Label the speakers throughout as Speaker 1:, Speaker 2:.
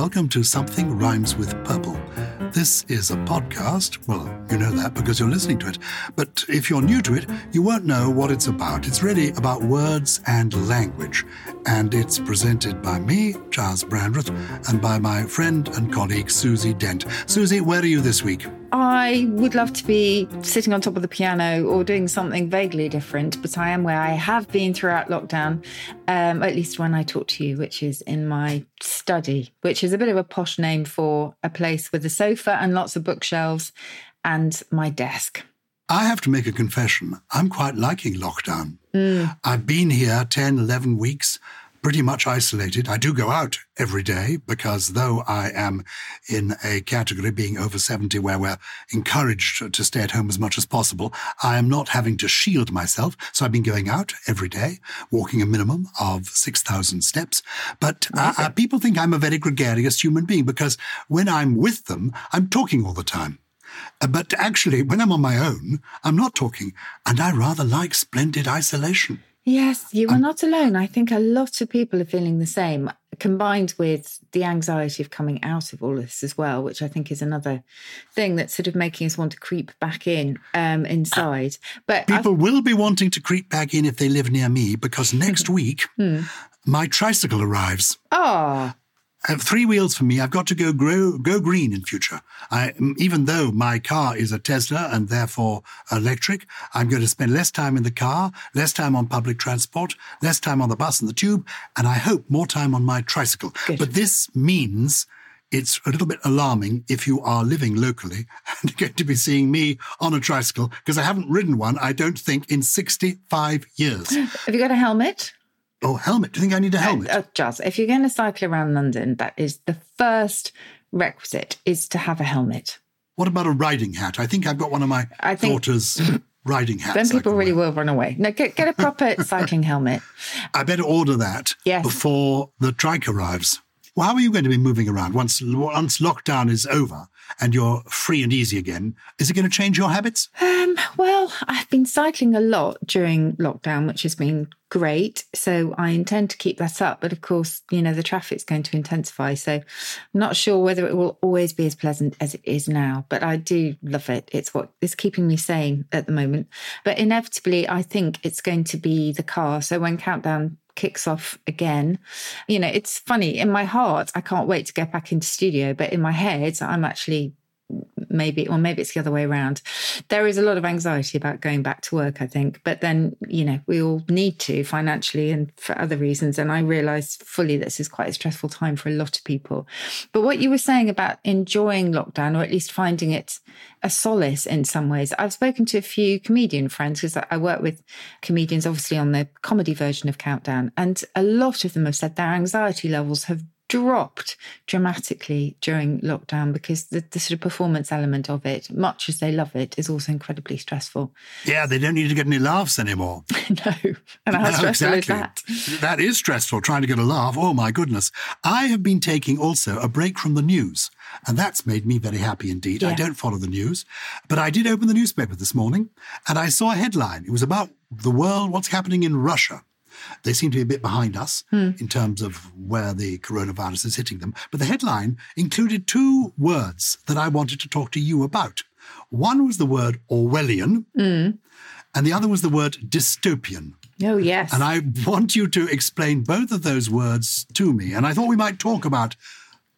Speaker 1: welcome to Something Rhymes with Purple. This is a podcast. Well, you know that because you're listening to it. But if you're new to it, you won't know what it's about. It's really about words and language. And it's presented by me, Gyles Brandreth, and by my friend and colleague, Susie Dent. Susie, where are you this week?
Speaker 2: I would love to be sitting on top of the piano or doing something vaguely different, but I am where I have been throughout lockdown, um, at least when I talk to you, which is in my study, which is a bit of a posh name for a place with a sofa and lots of bookshelves and my desk.
Speaker 1: I have to make a confession. I'm quite liking lockdown. Mm. I've been here 10, 11 weeks pretty much isolated. I do go out every day because though I am in a category being over 70 where we're encouraged to stay at home as much as possible, I am not having to shield myself. So I've been going out every day, walking a minimum of 6,000 steps. But uh, uh, people think I'm a very gregarious human being because when I'm with them, I'm talking all the time. Uh, but actually, when I'm on my own, I'm not talking, and I rather like splendid isolation.
Speaker 2: Yes, you are not alone. I think a lot of people are feeling the same, combined with the anxiety of coming out of all this as well, which I think is another thing that's sort of making us want to creep back in um, inside. But
Speaker 1: people I've... will be wanting to creep back in if they live near me because next week hmm. my tricycle arrives.
Speaker 2: Oh,
Speaker 1: have three wheels for me. I've got to go grow, go green in future. I, even though my car is a Tesla and therefore electric, I'm going to spend less time in the car, less time on public transport, less time on the bus and the tube, and I hope more time on my tricycle. Good. But this means it's a little bit alarming if you are living locally and going to be seeing me on a tricycle because I haven't ridden one, I don't think, in 65 years.
Speaker 2: Have you got a helmet?
Speaker 1: Oh, helmet. Do you think I need a helmet? Uh,
Speaker 2: just if you're going to cycle around London, that is the first requisite is to have a helmet.
Speaker 1: What about a riding hat? I think I've got one of my I think, daughter's riding hats.
Speaker 2: Then people really will run away. No, get, get a proper cycling helmet.
Speaker 1: I better order that yes. before the trike arrives. Well, how are you going to be moving around once once lockdown is over and you're free and easy again? Is it going to change your habits?
Speaker 2: Um, well, I've been cycling a lot during lockdown, which has been great. So I intend to keep that up. But of course, you know, the traffic's going to intensify. So I'm not sure whether it will always be as pleasant as it is now. But I do love it. It's what is keeping me sane at the moment. But inevitably, I think it's going to be the car. So when Countdown kicks off again. You know, it's funny. In my heart, I can't wait to get back into studio, but in my head, I'm actually maybe or maybe it's the other way around. There is a lot of anxiety about going back to work i think but then you know we all need to financially and for other reasons and i realize fully this is quite a stressful time for a lot of people. But what you were saying about enjoying lockdown or at least finding it a solace in some ways i've spoken to a few comedian friends because i work with comedians obviously on the comedy version of countdown and a lot of them have said their anxiety levels have dropped dramatically during lockdown because the, the, sort of performance element of it, much as they love it, is also incredibly stressful.
Speaker 1: Yeah, they don't need to get any laughs anymore.
Speaker 2: no. And how no, stressful exactly.
Speaker 1: is that? That is stressful, trying to get a laugh. Oh, my goodness. I have been taking also a break from the news, and that's made me very happy indeed. Yeah. I don't follow the news, but I did open the newspaper this morning and I saw a headline. It was about the world, what's happening in Russia. They seem to be a bit behind us hmm. in terms of where the coronavirus is hitting them. But the headline included two words that I wanted to talk to you about. One was the word Orwellian, mm. and the other was the word dystopian.
Speaker 2: Oh, yes.
Speaker 1: And I want you to explain both of those words to me. And I thought we might talk about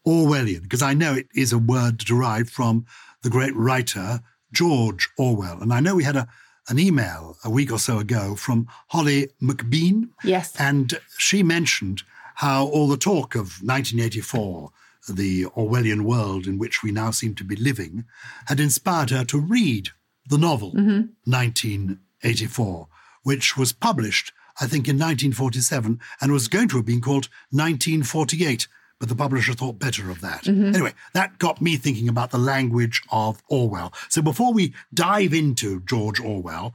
Speaker 1: Orwellian, because I know it is a word derived from the great writer George Orwell. And I know we had a an email a week or so ago from Holly McBean.
Speaker 2: Yes.
Speaker 1: And she mentioned how all the talk of 1984, the Orwellian world in which we now seem to be living, had inspired her to read the novel mm-hmm. 1984, which was published, I think, in 1947 and was going to have been called 1948 but the publisher thought better of that. Mm-hmm. Anyway, that got me thinking about the language of Orwell. So before we dive into George Orwell,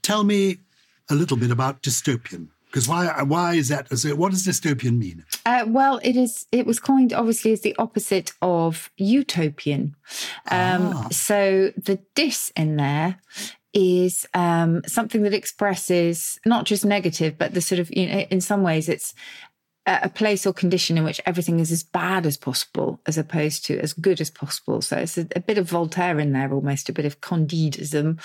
Speaker 1: tell me a little bit about dystopian. Because why? Why is that? What does dystopian mean?
Speaker 2: Uh, well, it is. It was coined obviously as the opposite of utopian. Um, ah. So the dis in there is um, something that expresses not just negative, but the sort of you know, in some ways it's a place or condition in which everything is as bad as possible as opposed to as good as possible. So it's a, a bit of Voltaire in there, almost a bit of Candidism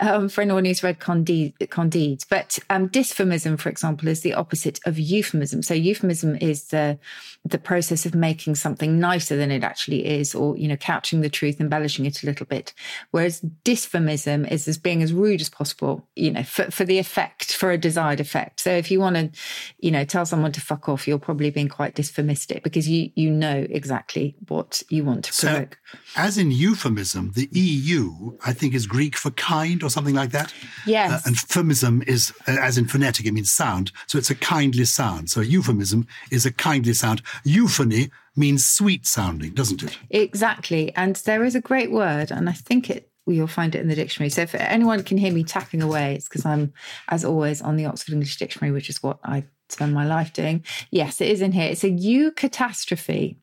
Speaker 2: um, for anyone who's read Candide. Candide. But um, dysphemism, for example, is the opposite of euphemism. So euphemism is the the process of making something nicer than it actually is, or you know, couching the truth, embellishing it a little bit. Whereas dysphemism is as being as rude as possible, you know, for, for the effect, for a desired effect. So if you want to, you know, tell someone to fuck off, you're probably being quite dysphemistic because you you know exactly what you want to provoke.
Speaker 1: So, as in euphemism, the EU, I think, is Greek for kind or something like that.
Speaker 2: Yes.
Speaker 1: Uh, and phonism is, uh, as in phonetic, it means sound. So it's a kindly sound. So euphemism is a kindly sound. Euphony means sweet sounding, doesn't it?
Speaker 2: Exactly. And there is a great word, and I think it you'll find it in the dictionary. So if anyone can hear me tapping away, it's because I'm, as always, on the Oxford English Dictionary, which is what I spend my life doing. Yes, it is in here. It's a eucatastrophe.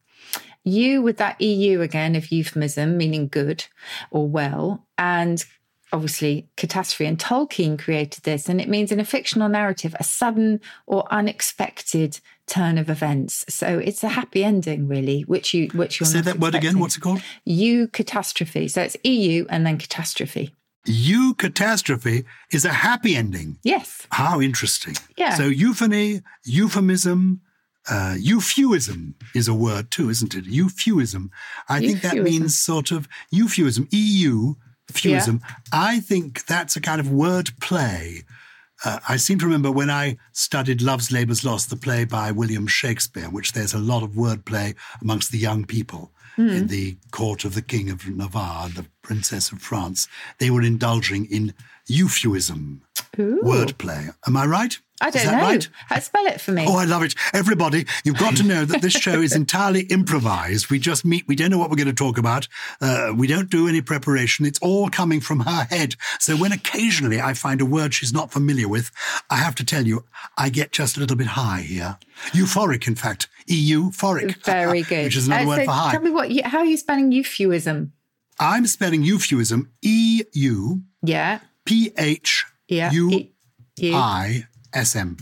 Speaker 2: You with that EU again of euphemism, meaning good or well, and obviously catastrophe. And Tolkien created this, and it means in a fictional narrative, a sudden or unexpected turn of events. So it's a happy ending, really, which you which you're
Speaker 1: say that
Speaker 2: expecting.
Speaker 1: word again. What's it called?
Speaker 2: U catastrophe. So it's EU and then catastrophe.
Speaker 1: Eucatastrophe is a happy ending.
Speaker 2: Yes.
Speaker 1: How interesting.
Speaker 2: Yeah.
Speaker 1: So euphony, euphemism, uh, euphuism is a word too, isn't it? Euphuism. I think that means sort of euphuism, EU, fuism. I think that's a kind of word play. Uh, I seem to remember when I studied Love's Labour's Lost, the play by William Shakespeare, which there's a lot of wordplay amongst the young people in the court of the King of Navarre the Princess of France. They were indulging in euphuism,
Speaker 2: Ooh.
Speaker 1: wordplay. Am I right?
Speaker 2: I don't know.
Speaker 1: right?
Speaker 2: Spell it for me.
Speaker 1: Oh, I love it. Everybody, you've got to know that this show is entirely improvised. We just meet. We don't know what we're going to talk about. Uh, we don't do any preparation. It's all coming from her head. So when occasionally I find a word she's not familiar with, I have to tell you, I get just a little bit high here. Euphoric, in fact. EU, phoric.
Speaker 2: Very good.
Speaker 1: Which is another
Speaker 2: Uh,
Speaker 1: word
Speaker 2: so
Speaker 1: for high.
Speaker 2: Tell me what, how are you spelling euphuism?
Speaker 1: I'm spelling euphuism, E U
Speaker 2: Yeah.
Speaker 1: P H
Speaker 2: Yeah.
Speaker 1: U I S M.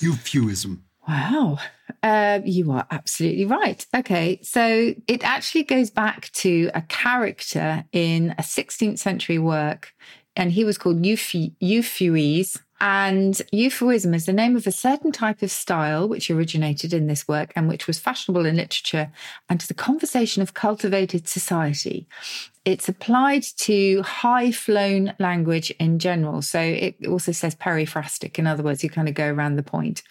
Speaker 1: Euphuism.
Speaker 2: Wow. Uh, you are absolutely right. Okay. So it actually goes back to a character in a 16th century work, and he was called Euphu- Euphues. And euphuism is the name of a certain type of style which originated in this work and which was fashionable in literature and to the conversation of cultivated society. It's applied to high flown language in general. So it also says periphrastic. In other words, you kind of go around the point.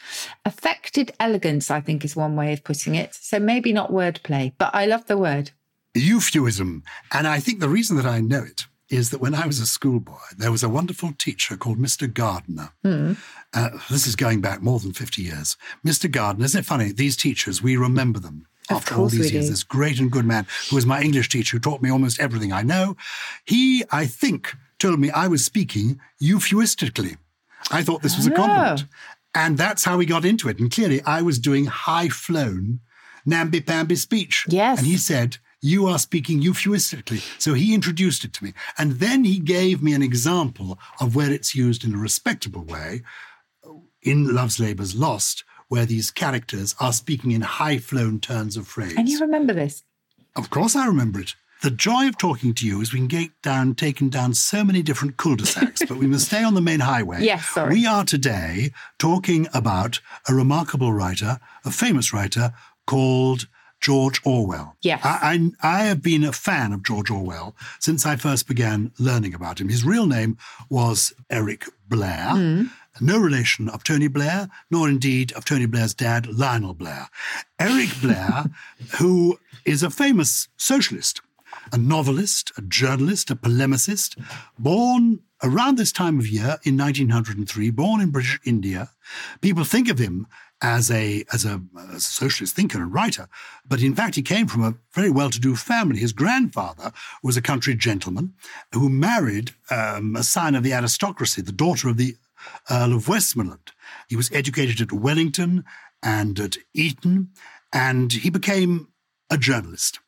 Speaker 2: Affected elegance, I think, is one way of putting it. So maybe not wordplay, but I love the word.
Speaker 1: euphuism. And I think the reason that I know it is that when I was a schoolboy, there was a wonderful teacher called Mr. Gardner. Uh, this is going back more than 50 years. Mr. Gardner, isn't it funny? These teachers, we remember them.
Speaker 2: Of
Speaker 1: After all these years,
Speaker 2: do.
Speaker 1: this great and good man who was my English teacher, who taught me almost everything I know, he, I think, told me I was speaking euphuistically. I thought this was a compliment. And that's how we got into it. And clearly, I was doing high flown, namby pamby speech.
Speaker 2: Yes.
Speaker 1: And he said, You are speaking euphuistically. So he introduced it to me. And then he gave me an example of where it's used in a respectable way in Love's Labour's Lost, where these characters are speaking in high flown turns of phrase.
Speaker 2: And you remember this?
Speaker 1: Of course, I remember it. The joy of talking to you is we can get down, taken down so many different cul-de-sacs, but we must stay on the main highway.
Speaker 2: Yes, sorry.
Speaker 1: We are today talking about a remarkable writer, a famous writer called George Orwell.
Speaker 2: Yes.
Speaker 1: I, I, I have been a fan of George Orwell since I first began learning about him. His real name was Eric Blair.
Speaker 2: Hmm.
Speaker 1: No relation of Tony Blair, nor indeed of Tony Blair's dad, Lionel Blair. Eric Blair, who is a famous socialist, a novelist, a journalist, a polemicist, born around this time of year in 1903, born in British India. People think of him as a as a, as a socialist thinker and writer, but in fact he came from a very well-to-do family. His grandfather was a country gentleman who married um, a scion of the aristocracy, the daughter of the Earl of Westmoreland. He was educated at Wellington and at Eton, and he became a journalist.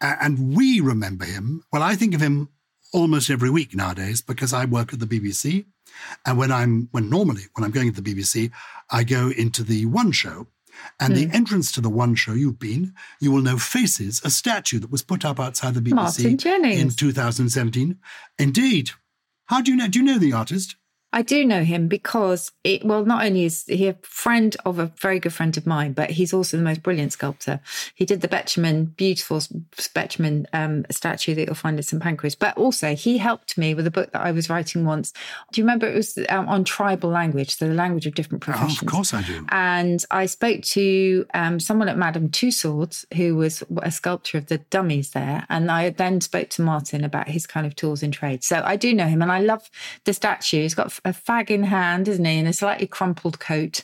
Speaker 1: And we remember him. Well, I think of him almost every week nowadays because I work at the BBC. And when I'm, when normally, when I'm going to the BBC, I go into the One Show, And the hmm. entrance to the one show you've been, you will know Faces, a statue that was put up outside the BBC in 2017. Indeed. How do you know? Do you know the artist?
Speaker 2: I do know him because it, well, not only is he a friend of a very good friend of mine, but he's also the most brilliant sculptor. He did the Betjeman, beautiful Betjeman um, statue that you'll find at St Pancras. But also, he helped me with a book that I was writing once. Do you remember it was um, on tribal language, so the language of different professions?
Speaker 1: Oh, of course I do.
Speaker 2: And I spoke to um, someone at Madame Tussauds, who was a sculptor of the dummies there. And I then spoke to Martin about his kind of tools in trade. So I do know him and I love the statue. He's got a fag in hand, isn't he? In a slightly crumpled coat.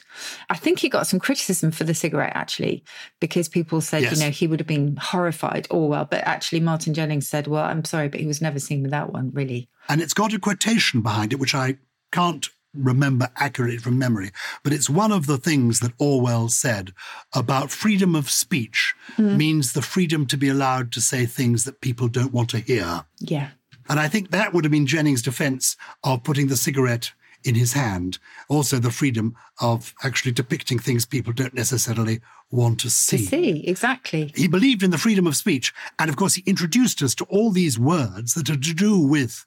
Speaker 2: I think he got some criticism for the cigarette, actually, because people said,
Speaker 1: Yes.
Speaker 2: you know, he would have been horrified, oh, Orwell. But actually, Martin Jennings said, well, I'm sorry, but he was never seen with that one, really.
Speaker 1: And it's got a quotation behind it, which I can't remember accurately from memory, but it's one of the things that Orwell said about freedom of speech hmm. means the freedom to be allowed to say things that people don't want to hear.
Speaker 2: Yeah.
Speaker 1: And I think that would have been Jennings' defense of putting the cigarette in his hand. Also, the freedom of actually depicting things people don't necessarily want to see.
Speaker 2: To
Speaker 1: see.
Speaker 2: exactly.
Speaker 1: He believed in the freedom of speech. And of course, he introduced us to all these words that are to do with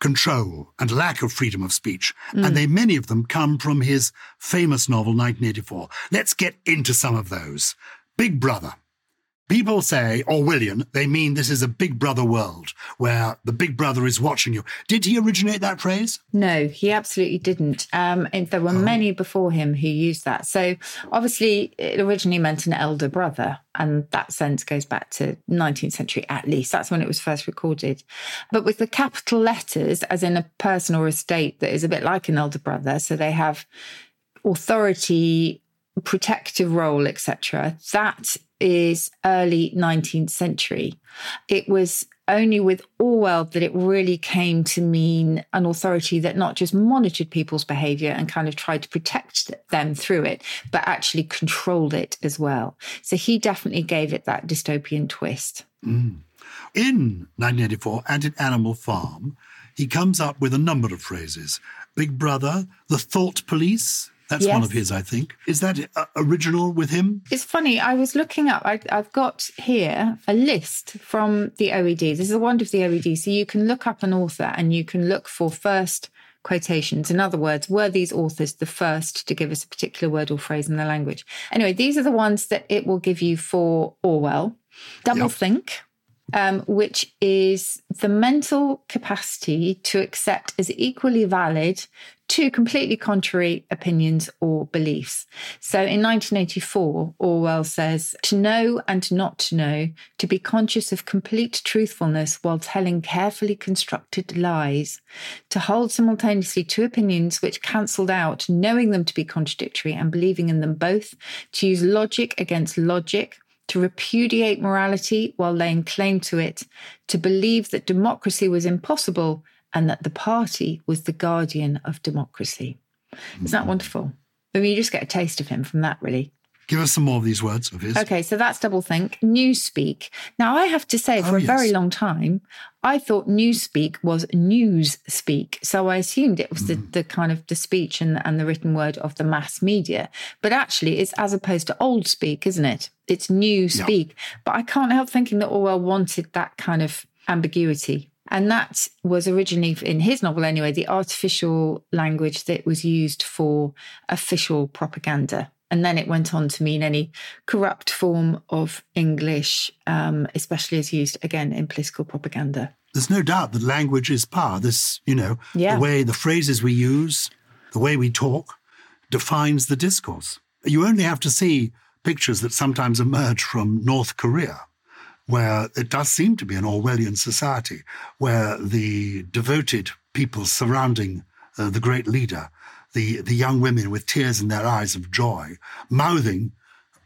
Speaker 1: control and lack of freedom of speech. And hmm. they, many of them come from his famous novel, 1984. Let's get into some of those. Big Brother. People say Orwellian, they mean this is a big brother world where the big brother is watching you. Did he originate that phrase?
Speaker 2: No, he absolutely didn't. Um, and there were many before him who used that. So obviously, it originally meant an elder brother, and that sense goes back to 19th century at least. That's when it was first recorded. But with the capital letters, as in a person or a state that is a bit like an elder brother, so they have authority, protective role, etc. That is early 19th century. It was only with Orwell that it really came to mean an authority that not just monitored people's behavior and kind of tried to protect them through it, but actually controlled it as well. So he definitely gave it that dystopian twist. Mm.
Speaker 1: In 1984 and in Animal Farm, he comes up with a number of phrases. Big Brother, the Thought Police. That's one of his, I think. Is that uh, original with him?
Speaker 2: It's funny. I was looking up. I, I've got here a list from the OED. This is the wonder of the OED. So you can look up an author and you can look for first quotations. In other words, were these authors the first to give us a particular word or phrase in their language? Anyway, these are the ones that it will give you for Orwell. Double
Speaker 1: Yep.
Speaker 2: Um, which is the mental capacity to accept as equally valid two completely contrary opinions or beliefs. So in 1984, Orwell says, to know and not to know, to be conscious of complete truthfulness while telling carefully constructed lies, to hold simultaneously two opinions which cancelled out, knowing them to be contradictory and believing in them both, to use logic against logic, to repudiate morality while laying claim to it, to believe that democracy was impossible and that the party was the guardian of democracy. Isn't that mm-hmm. wonderful? I mean, you just get a taste of him from that, really.
Speaker 1: Give us some more of these words of his.
Speaker 2: Okay, so that's doublethink. Newspeak. Now, I have to say, for
Speaker 1: Oh,
Speaker 2: a very long time, I thought newspeak was news speak. So I assumed it was the, hmm. the kind of the speech and, and the written word of the mass media. But actually, it's as opposed to old speak, isn't it? It's new speak. But I can't help thinking that Orwell wanted that kind of ambiguity. And that was originally, in his novel anyway, the artificial language that was used for official propaganda. And then it went on to mean any corrupt form of English, um, especially as used again in political propaganda.
Speaker 1: There's no doubt that language is power. This, you know,
Speaker 2: Yeah.
Speaker 1: the way the phrases we use, the way we talk, defines the discourse. You only have to see pictures that sometimes emerge from North Korea, where it does seem to be an Orwellian society, where the devoted people surrounding uh, the great leader, the, the young women with tears in their eyes of joy, mouthing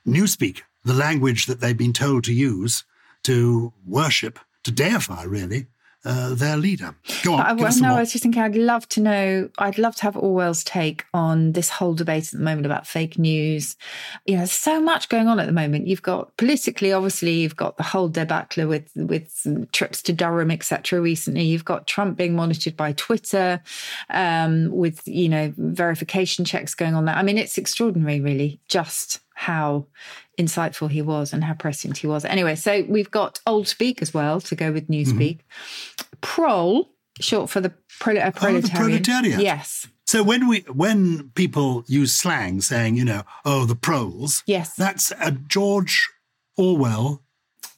Speaker 1: newspeak, the language that they've been told to use to worship, to deify, really, uh, their leader. Go on,
Speaker 2: I,
Speaker 1: some
Speaker 2: no, I was just thinking I'd love to know, I'd love to have Orwell's take on this whole debate at the moment about fake news. You know, so much going on at the moment. You've got politically, obviously, you've got the whole debacle with with trips to Durham, etc. Recently, you've got Trump being monitored by Twitter, um, with you know verification checks going on there. I mean, it's extraordinary, really. Just how insightful he was and how prescient he was. Anyway, so we've got Old Speak as well to go with Newspeak. Mm-hmm. Prol, short for the, prole- uh, proletarian. Oh, the proletariat. Yes.
Speaker 1: So when we when people use slang saying, you know, oh the proles,
Speaker 2: yes,
Speaker 1: that's a George Orwell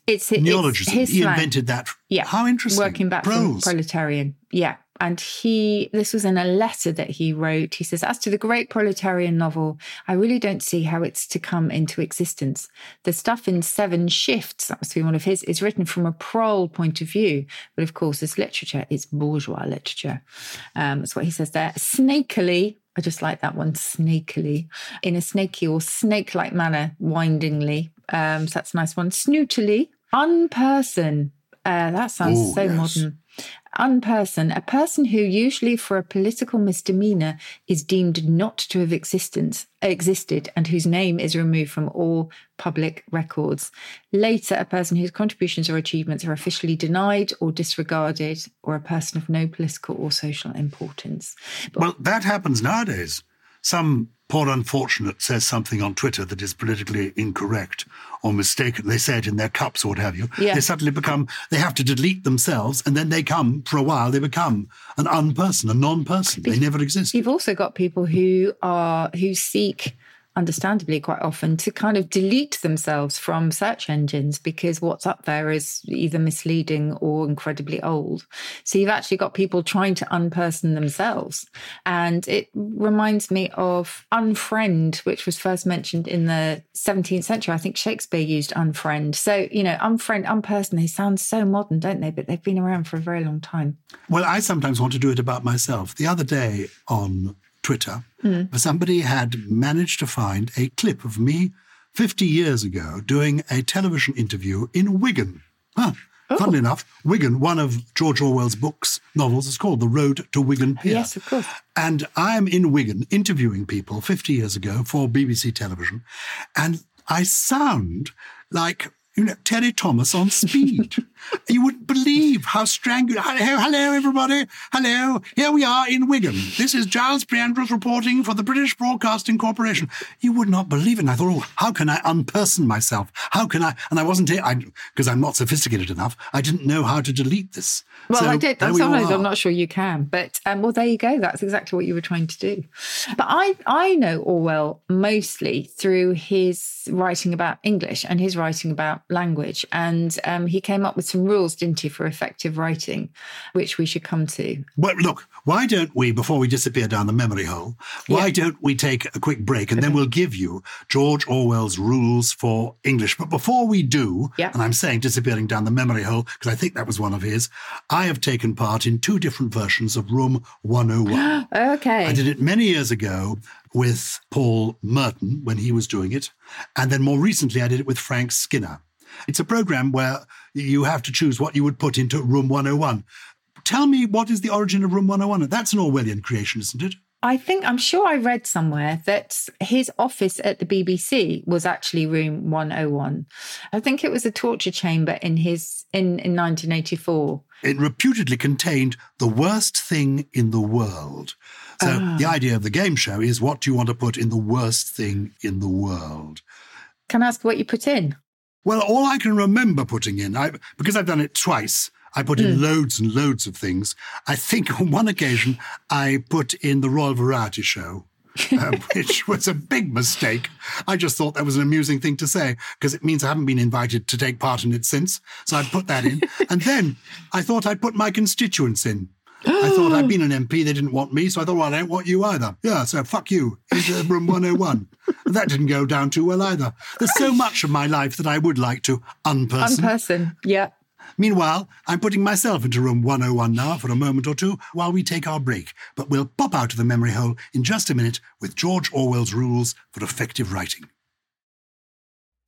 Speaker 2: it's,
Speaker 1: neologism.
Speaker 2: It's
Speaker 1: he invented that.
Speaker 2: Yeah.
Speaker 1: How interesting.
Speaker 2: Working back proles. from proletarian. Yeah and he this was in a letter that he wrote he says as to the great proletarian novel i really don't see how it's to come into existence the stuff in seven shifts that must be one of his is written from a prole point of view but of course this literature is bourgeois literature um, that's what he says there snakily I just like that one, snakily, in a snaky or snake like manner, windingly. Um, so that's a nice one. Snootily, unperson. Uh, that sounds Ooh, so yes. modern unperson, a person who usually for a political misdemeanor is deemed not to have existence, existed and whose name is removed from all public records. Later, a person whose contributions or achievements are officially denied or disregarded, or a person of no political or social importance.
Speaker 1: But well, that happens nowadays. Some poor unfortunate says something on Twitter that is politically incorrect or mistaken. They say it in their cups or what have you. Yeah. They suddenly become, they have to delete themselves and then they come, for a while, they become an unperson, a non-person. They never exist.
Speaker 2: You've also got people who are, who seek understandably quite often to kind of delete themselves from search engines because what's up there is either misleading or incredibly old. So you've actually got people trying to unperson themselves. And it reminds me of unfriend, which was first mentioned in the 17th century. I think Shakespeare used unfriend. So, you know, unfriend, unperson, they sound so modern, don't they? But they've been around for a very long time.
Speaker 1: Well, I sometimes want to do it about myself. The other day on Twitter, mm. somebody had managed to find a clip of me 50 years ago doing a television interview in Wigan. Huh. Oh. Funnily enough, Wigan, one of George Orwell's books, novels, is called The Road to Wigan Pier.
Speaker 2: Yes, of course.
Speaker 1: And I am in Wigan interviewing people 50 years ago for BBC television. And I sound like you know, Terry Thomas on speed. you wouldn't believe how strangled. Hello, hello, everybody. Hello. Here we are in Wigan. This is Gyles Brandreth reporting for the British Broadcasting Corporation. You would not believe it. And I thought, oh, how can I unperson myself? How can I? And I wasn't, because I'm not sophisticated enough. I didn't know how to delete this.
Speaker 2: Well, so I did. I'm, sorry, I'm not sure you can. But, um, well, there you go. That's exactly what you were trying to do. But I, I know Orwell mostly through his writing about English and his writing about language. And um, he came up with some rules, didn't he, for effective writing, which we should come to.
Speaker 1: Well, look, why don't we, before we disappear down the memory hole, why yeah. don't we take a quick break and then we'll give you George Orwell's rules for English. But before we do,
Speaker 2: yeah.
Speaker 1: and I'm saying disappearing down the memory hole because I think that was one of his, I have taken part in two different versions of Room 101.
Speaker 2: okay.
Speaker 1: I did it many years ago with Paul Merton when he was doing it. And then more recently, I did it with Frank Skinner. It's a program where you have to choose what you would put into Room 101. Tell me what is the origin of Room 101? That's an Orwellian creation, isn't it?
Speaker 2: I think I'm sure I read somewhere that his office at the BBC was actually room 101. I think it was a torture chamber in his in, in 1984.
Speaker 1: It reputedly contained the worst thing in the world. So ah. the idea of the game show is what do you want to put in the worst thing in the world?
Speaker 2: Can I ask what you put in?
Speaker 1: Well, all I can remember putting in, I, because I've done it twice, I put in mm. loads and loads of things. I think on one occasion I put in the Royal Variety Show. uh, which was a big mistake. I just thought that was an amusing thing to say because it means I haven't been invited to take part in it since. So I put that in. and then I thought I'd put my constituents in. I thought I'd been an MP, they didn't want me, so I thought, well, I don't want you either. Yeah, so fuck you into room 101. that didn't go down too well either. There's so much of my life that I would like to unperson.
Speaker 2: Unperson, yeah.
Speaker 1: Meanwhile, I'm putting myself into room 101 now for a moment or two while we take our break. But we'll pop out of the memory hole in just a minute with George Orwell's rules for effective writing.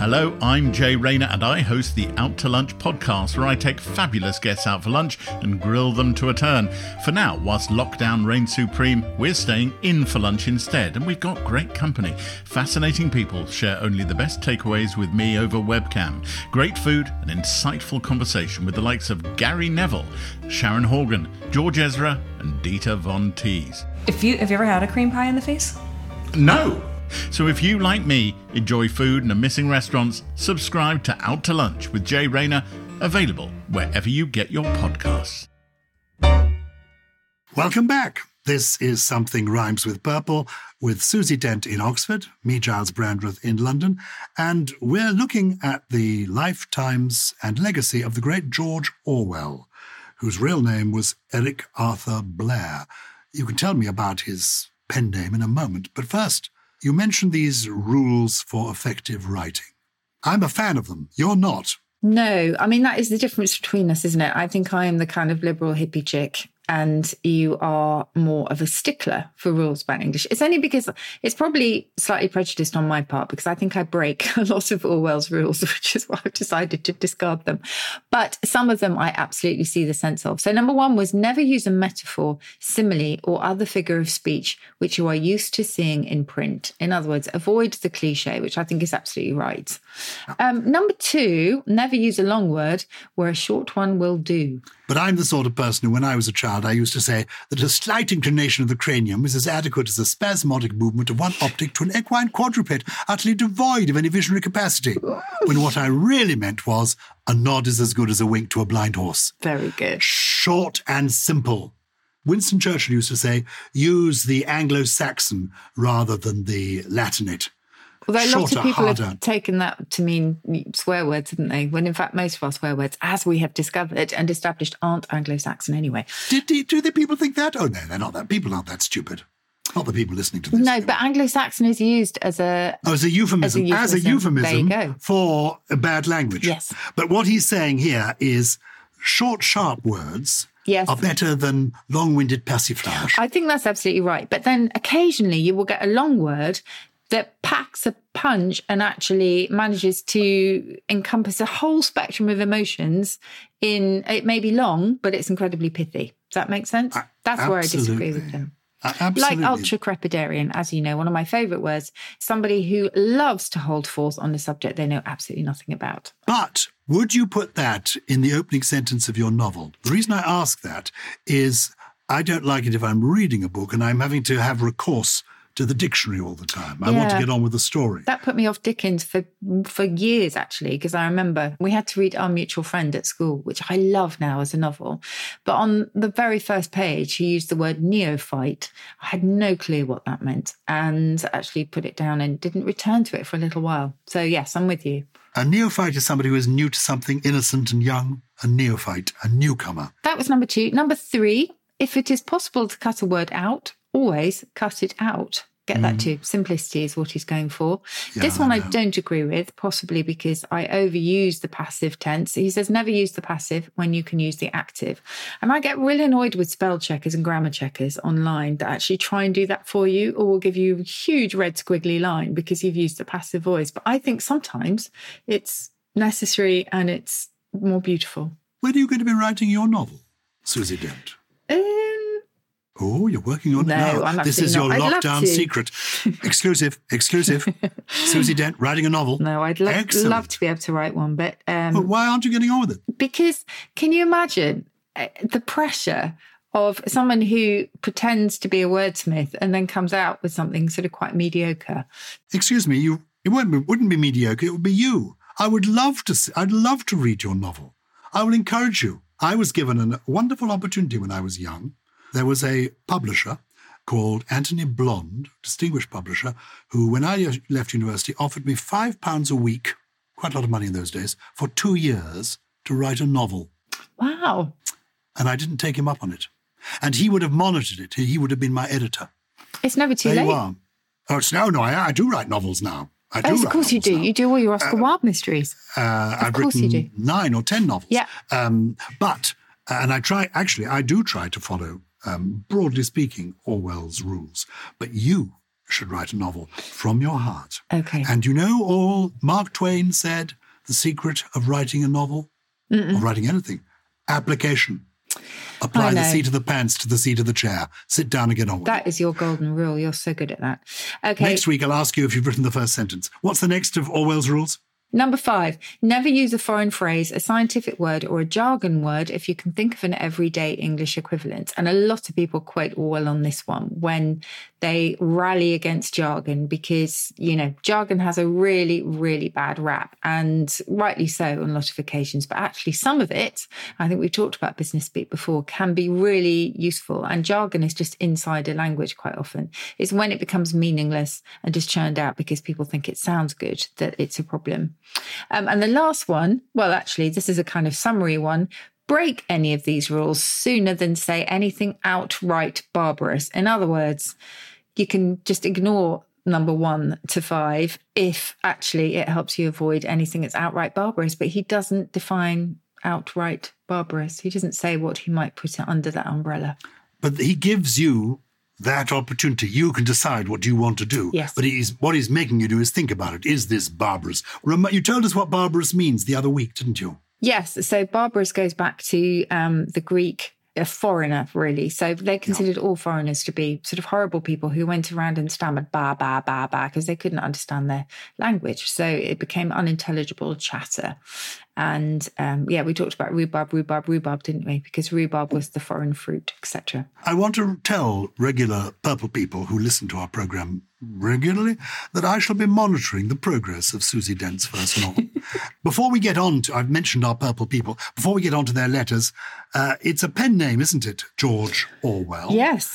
Speaker 3: Hello, I'm Jay Rayner, and I host the Out to Lunch podcast, where I take fabulous guests out for lunch and grill them to a turn. For now, whilst lockdown reigns supreme, we're staying in for lunch instead, and we've got great company. Fascinating people share only the best takeaways with me over webcam. Great food and insightful conversation with the likes of Gary Neville, Sharon Horgan, George Ezra, and Dita Von Teese.
Speaker 4: If you have you ever had a cream pie in the face?
Speaker 3: No! So if you, like me, enjoy food and are missing restaurants, subscribe to Out to Lunch with Jay Rayner, available wherever you get your podcasts.
Speaker 1: Welcome back. This is Something Rhymes with Purple with Susie Dent in Oxford, me, Gyles Brandreth, in London, and we're looking at the lifetimes and legacy of the great George Orwell, whose real name was Eric Arthur Blair. You can tell me about his pen name in a moment, but first, you mentioned these rules for effective writing. I'm a fan of them. You're not.
Speaker 2: No, I mean, that is the difference between us, isn't it? I think I am the kind of liberal hippie chick and you are more of a stickler for rules about English. It's only because it's probably slightly prejudiced on my part because I think I break a lot of Orwell's rules, which is why I've decided to discard them. But some of them I absolutely see the sense of. So, number one was never use a metaphor, simile, or other figure of speech which you are used to seeing in print. In other words, avoid the cliche, which I think is absolutely right. Um, number two, never use a long word where a short one will do.
Speaker 1: But I'm the sort of person who, when I was a child, I used to say that a slight inclination of the cranium is as adequate as a spasmodic movement of one optic to an equine quadruped, utterly devoid of any visionary capacity. when what I really meant was a nod is as good as a wink to a blind horse.
Speaker 2: Very good.
Speaker 1: Short and simple. Winston Churchill used to say, use the Anglo Saxon rather than the Latinate.
Speaker 2: Although lots
Speaker 1: Shorter,
Speaker 2: of people
Speaker 1: harder.
Speaker 2: have taken that to mean swear words, haven't they? When in fact most of our swear words, as we have discovered and established, aren't Anglo-Saxon anyway.
Speaker 1: Did, do, do the people think that? Oh, no, they're not that. People aren't that stupid. Not the people listening to this.
Speaker 2: No, but Anglo-Saxon is used as a
Speaker 1: Oh, as a euphemism,
Speaker 2: As a
Speaker 1: as a
Speaker 2: euphemism.
Speaker 1: euphemism,
Speaker 2: There you go.
Speaker 1: for a bad language.
Speaker 2: Yes.
Speaker 1: But what he's saying here is short, sharp words
Speaker 2: Yes.
Speaker 1: are better than long-winded persiflage.
Speaker 2: I think that's absolutely right. But then occasionally you will get a long word that packs a punch and actually manages to encompass a whole spectrum of emotions in it may be long, but it's incredibly pithy. Does that make sense? That's where I disagree with
Speaker 1: them. Absolutely.
Speaker 2: Like ultra crepidarian, as you know, one of my favourite words, somebody who loves to hold forth on a subject they know absolutely nothing about.
Speaker 1: But would you put that in the opening sentence of your novel? The reason I ask that is I don't like it if I'm reading a book and I'm having to have recourse to the dictionary all the time. I want to get on with the story.
Speaker 2: That put me off Dickens for for years actually, because I remember we had to read Our Mutual Friend at school, which I love now as a novel. But on the very first page, he used the word neophyte. I had no clue what that meant, and actually put it down and didn't return to it for a little while. So yes, I'm with you.
Speaker 1: A neophyte is somebody who is new to something innocent and young. A neophyte, a newcomer.
Speaker 2: That was number two. Number three, if it is possible to cut a word out, always cut it out. Get that too. Simplicity is what he's going for. this one
Speaker 1: I
Speaker 2: I, don't agree with, possibly because I overuse the passive tense. He says never use the passive when you can use the active. And I get really annoyed with spell checkers and grammar checkers online that actually try and do that for you or will give you a huge red squiggly line because you've used the passive voice. But I think sometimes it's necessary and it's more beautiful.
Speaker 1: When are you going to be writing your novel, Susie Dent?
Speaker 2: Um,
Speaker 1: Oh, you're working on
Speaker 2: No,
Speaker 1: it now. This is your
Speaker 2: not.
Speaker 1: Lockdown secret. exclusive, exclusive. Susie Dent writing a novel.
Speaker 2: No, I'd love, love to be able to write one, but um,
Speaker 1: But why aren't you getting on with it?
Speaker 2: because can you imagine uh, the pressure of someone who pretends to be a wordsmith and then comes out with something sort of quite mediocre?
Speaker 1: Excuse me, you. It wouldn't be, wouldn't be mediocre. It would be you. I would love to. See, I'd love to read your novel. I will encourage you. I was given a wonderful opportunity when I was young. There was a publisher called Anthony Blond, distinguished publisher, who, when I left university, offered me five pounds a week, quite a lot of money in those days, for two years to write a novel.
Speaker 2: Wow.
Speaker 1: And I didn't take him up on it. And he would have monitored it. He would have been my editor.
Speaker 2: It's never too
Speaker 1: there
Speaker 2: late.
Speaker 1: you are. Oh, it's, no, no, I, I do write novels now. I do write
Speaker 2: of course you do.
Speaker 1: now.
Speaker 2: You do all your Oscar Wilde mysteries.
Speaker 1: Uh, I've
Speaker 2: course you
Speaker 1: written nine or ten novels.
Speaker 2: Yeah.
Speaker 1: Um, but, and I try, actually, I do try to follow, um, broadly speaking, Orwell's rules. But you should write a novel from your heart.
Speaker 2: Okay.
Speaker 1: And you know all Mark Twain said the secret of writing a novel, or writing anything? Application. Apply the seat of the pants to the seat of the chair. Sit down and get on with it.
Speaker 2: That is your golden rule. You're so good at that. Okay.
Speaker 1: Next week, I'll ask you if you've written the first sentence. What's the next of Orwell's rules?
Speaker 2: Number five, never use a foreign phrase, a scientific word, or a jargon word if you can think of an everyday English equivalent. And a lot of people quote Orwell on this one when they rally against jargon because, you know, jargon has a really, really bad rap and rightly so on a lot of occasions. But actually, some of it, I think we've talked about business speak before, can be really useful. And jargon is just insider language quite often. It's when it becomes meaningless and just churned out because people think it sounds good that it's a problem. Um, and the last one, well, actually, this is a kind of summary one. Break any of these rules sooner than say anything outright barbarous. In other words, you can just ignore number one to five if actually it helps you avoid anything that's outright barbarous. But he doesn't define outright barbarous. He doesn't say what he might put under that umbrella.
Speaker 1: But he gives you that opportunity. You can decide what you want to do.
Speaker 2: Yes.
Speaker 1: But he's, what he's making you do is think about it. Is this barbarous? Rem- you told us what barbarous means the other week, didn't you?
Speaker 2: Yes. So barbarous goes back to um, the Greek, a foreigner, really. So they considered all foreigners to be sort of horrible people who went around and stammered ba, ba, ba, ba, because they couldn't understand their language. So it became unintelligible chatter. And um, yeah, we talked about rhubarb, rhubarb, rhubarb, didn't we? Because rhubarb was the foreign fruit, etc.
Speaker 1: I want to tell regular purple people who listen to our program regularly that I shall be monitoring the progress of Susie Dent's first novel. before we get on to, I've mentioned our purple people, before we get on to their letters, uh, it's a pen name, isn't it? George Orwell.
Speaker 2: Yes.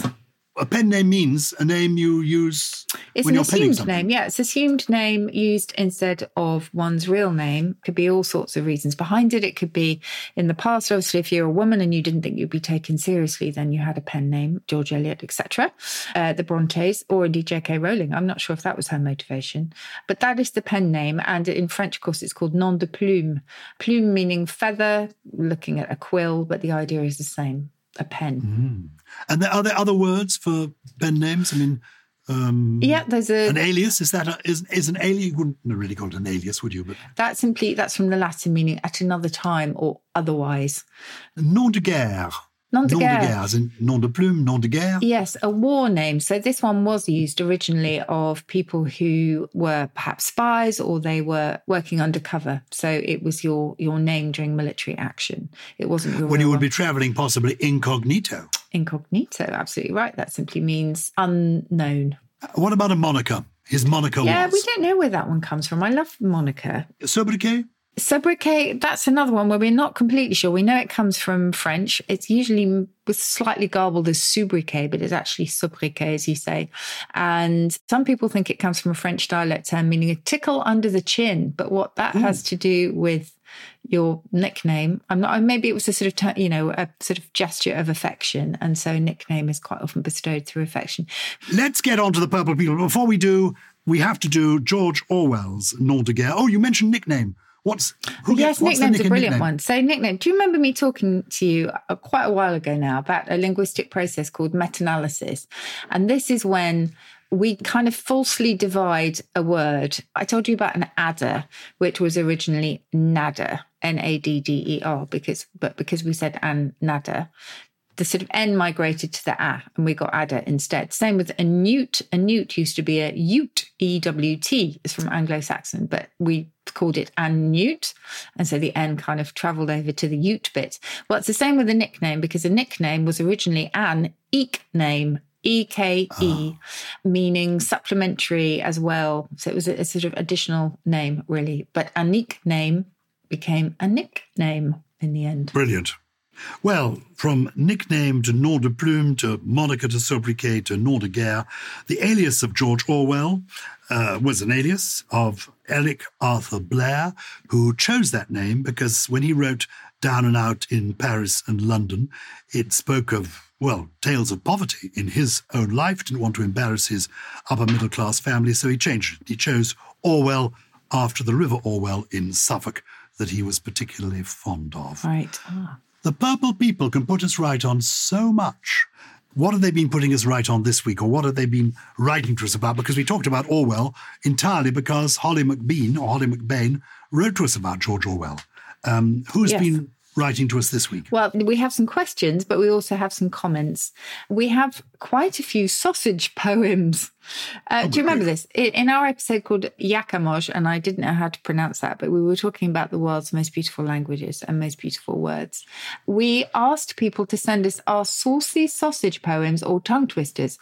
Speaker 1: A pen name means a name you use
Speaker 2: It's
Speaker 1: when
Speaker 2: an
Speaker 1: you're penning
Speaker 2: assumed name. Yeah, it's assumed name used instead of one's real name. Could be all sorts of reasons behind it. It could be in the past, obviously, if you're a woman and you didn't think you'd be taken seriously, then you had a pen name, George Eliot, etc. Uh, the Brontes, or indeed J.K. Rowling. I'm not sure if that was her motivation, but that is the pen name. And in French, of course, it's called nom de plume. Plume meaning feather, looking at a quill, but the idea is the same. A pen.
Speaker 1: And there, are there other words for pen names? I mean, um,
Speaker 2: Yeah, there's a
Speaker 1: an alias is that a, is is an alias? You wouldn't really call it an alias, would you? But
Speaker 2: That's simply that's from the Latin meaning at another time or otherwise.
Speaker 1: nom de guerre.
Speaker 2: Nom de guerre.
Speaker 1: as in nom de plume, nom de guerre.
Speaker 2: Yes, a war name. So this one was used originally of people who were perhaps spies or they were working undercover. So it was your your name during military action. It wasn't your
Speaker 1: When you would be travelling possibly incognito.
Speaker 2: incognito. Absolutely right. That simply means unknown.
Speaker 1: Uh, what about a moniker? His moniker
Speaker 2: Yeah,
Speaker 1: was
Speaker 2: we don't know where that one comes from. I love moniker.
Speaker 1: sobriquet.
Speaker 2: Sobriquet, that's another one where we're not completely sure. We know it comes from French. It's usually slightly garbled as sobriquet, but it's actually sobriquet, as you say. And some people think it comes from a French dialect term meaning a tickle under the chin. But what that hmm. has to do with your nickname, I'm not. Maybe it was a sort of, you know, a sort of gesture of affection, and so nickname is quite often bestowed through affection.
Speaker 1: Let's get on to the purple people. Before we do, we have to do George Orwell's nom de guerre. Oh, you mentioned nickname. What's who
Speaker 2: yes,
Speaker 1: gets, what's the
Speaker 2: nickname's a brilliant
Speaker 1: nickname?
Speaker 2: one. So, nickname. Do you remember me talking to you uh, quite a while ago now about a linguistic process called metanalysis? And this is when we kind of falsely divide a word. I told you about an adder, which was originally nadder, N-A-D-D-E-R, because but because we said an nadder, the sort of N migrated to the A and we got adder instead. Same with a newt. A newt used to be a ewt, E W T, is from Anglo Saxon, but we called it an newt. And so the N kind of traveled over to the ewt bit. Well, it's the same with a nickname because a nickname was originally an eke name. E K E, ah. meaning supplementary as well. So it was a, a sort of additional name, really. But a nickname became a nickname in the end.
Speaker 1: Brilliant. Well, from nickname to nom de plume to moniker to sobriquet to nom de guerre, the alias of George Orwell uh, was an alias of Eric Arthur Blair, who chose that name because when he wrote Down and Out in Paris and London, it spoke of, well, tales of poverty in his own life, didn't want to embarrass his upper middle class family, so he changed it. He chose Orwell after the River Orwell in Suffolk that he was particularly fond of.
Speaker 2: Right. Ah.
Speaker 1: The purple people can put us right on so much. What have they been putting us right on this week, or what have they been writing to us about? Because we talked about Orwell entirely because Holly McBean or Holly McBain wrote to us about George Orwell. Um, who's
Speaker 2: Yes.
Speaker 1: been writing to us this week?
Speaker 2: Well, we have some questions, but we also have some comments. We have quite a few sausage poems. Uh, do you remember this? In, in our episode called Yakamosh, and I didn't know how to pronounce that, but we were talking about the world's most beautiful languages and most beautiful words. We asked people to send us our saucy sausage poems or tongue twisters.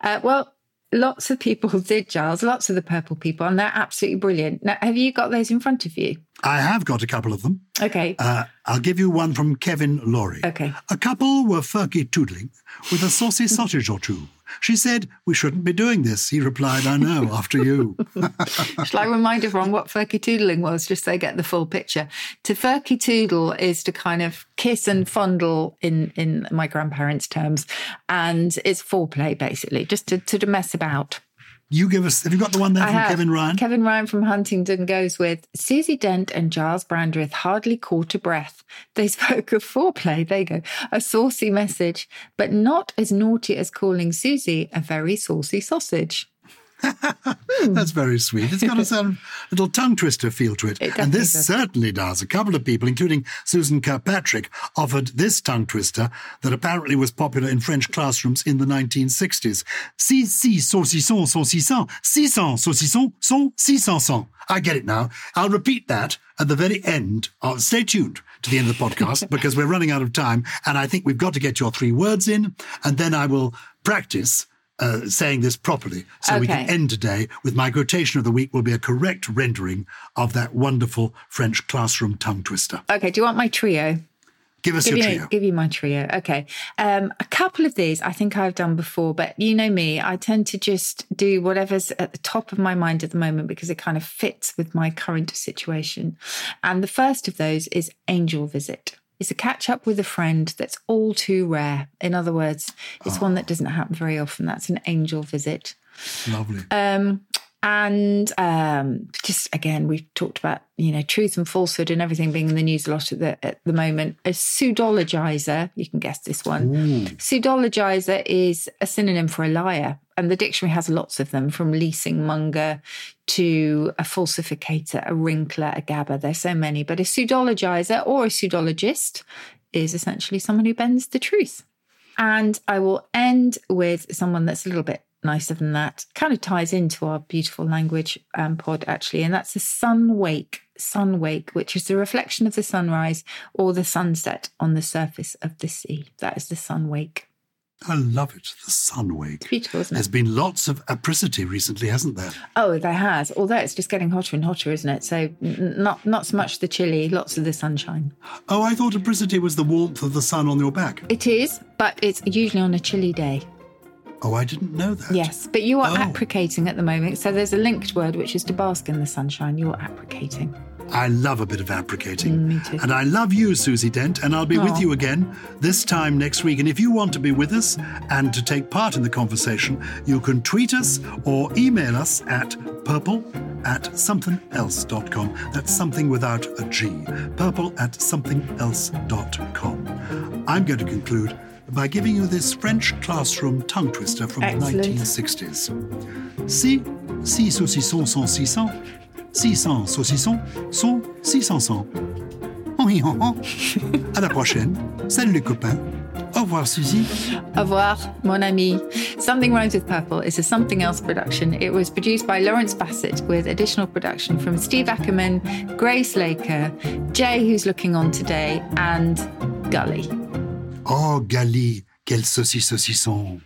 Speaker 2: Uh, well, lots of people did, Gyles, lots of the purple people, and they're absolutely brilliant. Now, have you got those in front of you?
Speaker 1: I have got a couple of them.
Speaker 2: Okay.
Speaker 1: Uh, I'll give you one from Kevin Laurie.
Speaker 2: Okay.
Speaker 1: A couple were furky toodling with a saucy sausage or two. She said, We shouldn't be doing this. He replied, I know, after you.
Speaker 2: Shall I remind everyone what furky toodling was, just so they get the full picture? To furky toodle is to kind of kiss and fondle in in my grandparents' terms, and it's foreplay basically, just to to mess about.
Speaker 1: You give us, have you got the one there
Speaker 2: I
Speaker 1: from
Speaker 2: have.
Speaker 1: Kevin Ryan?
Speaker 2: Kevin Ryan from Huntingdon goes with Susie Dent and Gyles Brandreth hardly caught a breath. They spoke of foreplay. There you go. A saucy message, but not as naughty as calling Susie a very saucy sausage.
Speaker 1: That's very sweet. It's got a of little tongue twister feel to it.
Speaker 2: It
Speaker 1: and this
Speaker 2: does.
Speaker 1: certainly does. A couple of people, including Susan Kirkpatrick, offered this tongue twister that apparently was popular in French classrooms in the 1960s. Si, si, saucisson, saucisson, six saucisson, son, six son. I get it now. I'll repeat that at the very end. Of, stay tuned to the end of the podcast because we're running out of time. And I think we've got to get your three words in. And then I will practice uh, saying this properly. So we can end today with my quotation of the week will be a correct rendering of that wonderful French classroom tongue twister.
Speaker 2: Okay, do you want my trio?
Speaker 1: Give us
Speaker 2: give
Speaker 1: your
Speaker 2: you,
Speaker 1: trio.
Speaker 2: Give you my trio. Okay. Um, a couple of these I think I've done before, but you know me, I tend to just do whatever's at the top of my mind at the moment because it kind of fits with my current situation. And the first of those is angel visit. It's a catch up with a friend that's all too rare. In other words, it's one that doesn't happen very often. That's an angel visit.
Speaker 1: Lovely.
Speaker 2: Um, and um, just again, we've talked about you know truth and falsehood and everything being in the news a lot at the at the moment. A pseudologizer, you can guess this one. Pseudologizer is a synonym for a liar, and the dictionary has lots of them, from leasing monger to a falsificator, a wrinkler, a gabber. There's so many, but a pseudologizer or a pseudologist is essentially someone who bends the truth. And I will end with someone that's a little bit nicer than that. Kind of ties into our beautiful language um, pod, actually. And that's a sun wake, sun wake, which is the reflection of the sunrise or the sunset on the surface of the sea. That is the sun wake.
Speaker 1: I love it. The sun wake.
Speaker 2: Beautiful, isn't
Speaker 1: There's
Speaker 2: it?
Speaker 1: been lots of apricity recently, hasn't there?
Speaker 2: Oh, there has. Although it's just getting hotter and hotter, isn't it? So n- not not so much the chilly, lots of the sunshine.
Speaker 1: Oh, I thought apricity was the warmth of the sun on your back.
Speaker 2: It is, but it's usually on a chilly day.
Speaker 1: Oh, I didn't know that.
Speaker 2: Yes, but you are
Speaker 1: Oh.
Speaker 2: apricating at the moment. So there's a linked word, which is to bask in the sunshine. You're apricating.
Speaker 1: I love a bit of apricating.
Speaker 2: Mm, me too.
Speaker 1: And I love you, Susie Dent, and I'll be with you again this time next week. And if you want to be with us and to take part in the conversation, you can tweet us or email us at purple at somethingelse.com. That's something without a G. Purple at somethingelse.com. I'm going to conclude by giving you this French classroom tongue twister from
Speaker 2: Excellent.
Speaker 1: the 1960s. Si, si saucissons sont 600, 600 saucissons sont 600. Oui, oh, oh. À la prochaine. Salut les copains. Au revoir, Suzy.
Speaker 2: Au revoir, mon ami. Something Rhymes with Purple is a Something Else production. It was produced by Lawrence Bassett with additional production from Steve Ackerman, Grace Laker, Jay, who's looking on today, and Gully.
Speaker 1: Oh, Gali, quel saucis saucisson.